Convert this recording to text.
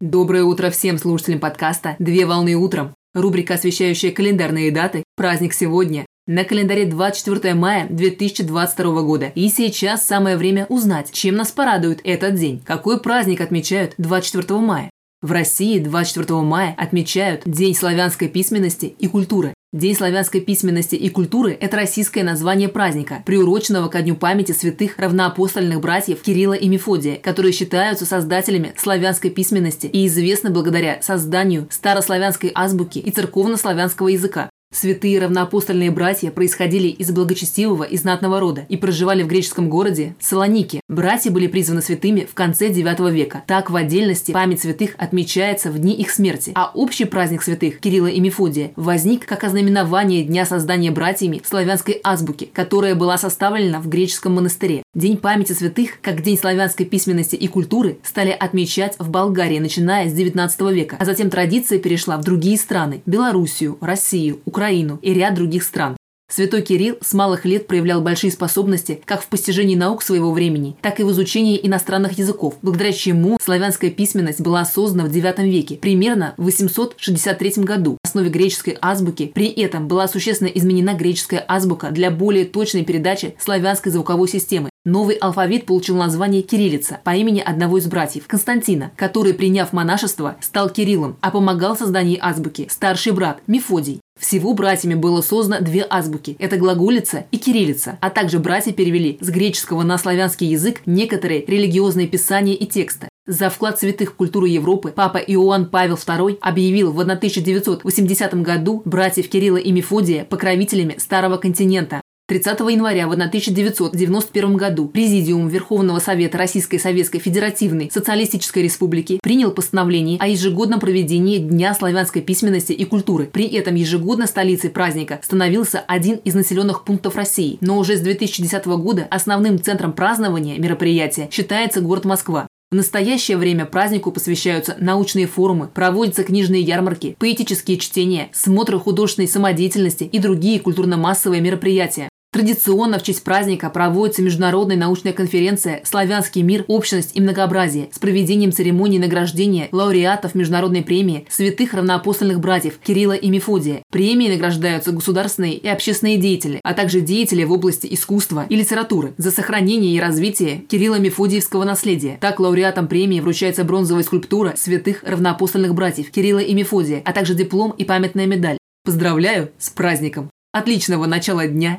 Доброе утро всем слушателям подкаста «Две волны утром». Рубрика, освещающая календарные даты, праздник сегодня. На календаре 24 мая 2022 года. И сейчас самое время узнать, чем нас порадует этот день. Какой праздник отмечают 24 мая? В России 24 мая отмечают День славянской письменности и культуры. День славянской письменности и культуры – это российское название праздника, приуроченного ко дню памяти святых равноапостольных братьев Кирилла и Мефодия, которые считаются создателями славянской письменности и известны благодаря созданию старославянской азбуки и церковно-славянского языка. Святые равноапостольные братья происходили из благочестивого и знатного рода и проживали в греческом городе Салоники. Братья были призваны святыми в конце IX века. Так в отдельности память святых отмечается в дни их смерти, а общий праздник святых Кирилла и Мефодия возник как ознаменование дня создания братьями славянской азбуки, которая была составлена в греческом монастыре. День памяти святых, как День славянской письменности и культуры, стали отмечать в Болгарии, начиная с XIX века, а затем традиция перешла в другие страны – Белоруссию, Россию, Украину Украину и ряд других стран. Святой Кирилл с малых лет проявлял большие способности как в постижении наук своего времени, так и в изучении иностранных языков, благодаря чему славянская письменность была создана в IX веке, примерно в 863 году. В основе греческой азбуки при этом была существенно изменена греческая азбука для более точной передачи славянской звуковой системы. Новый алфавит получил название кириллица по имени одного из братьев, Константина, который, приняв монашество, стал Кириллом, а помогал в создании азбуки старший брат Мефодий. Всего братьями было создано две азбуки – это глаголица и кириллица, а также братья перевели с греческого на славянский язык некоторые религиозные писания и тексты. За вклад святых в культуру Европы папа Иоанн Павел II объявил в 1980 году братьев Кирилла и Мефодия покровителями Старого континента. 30 января в 1991 году Президиум Верховного Совета Российской Советской Федеративной Социалистической Республики принял постановление о ежегодном проведении Дня славянской письменности и культуры. При этом ежегодно столицей праздника становился один из населенных пунктов России. Но уже с 2010 года основным центром празднования мероприятия считается город Москва. В настоящее время празднику посвящаются научные форумы, проводятся книжные ярмарки, поэтические чтения, смотры художественной самодеятельности и другие культурно-массовые мероприятия. Традиционно в честь праздника проводится международная научная конференция «Славянский мир. Общность и многообразие» с проведением церемонии награждения лауреатов международной премии святых равноапостольных братьев Кирилла и Мефодия. Премии награждаются государственные и общественные деятели, а также деятели в области искусства и литературы за сохранение и развитие Кирилла-Мефодиевского наследия. Так лауреатам премии вручается бронзовая скульптура святых равноапостольных братьев Кирилла и Мефодия, а также диплом и памятная медаль. Поздравляю с праздником! Отличного начала дня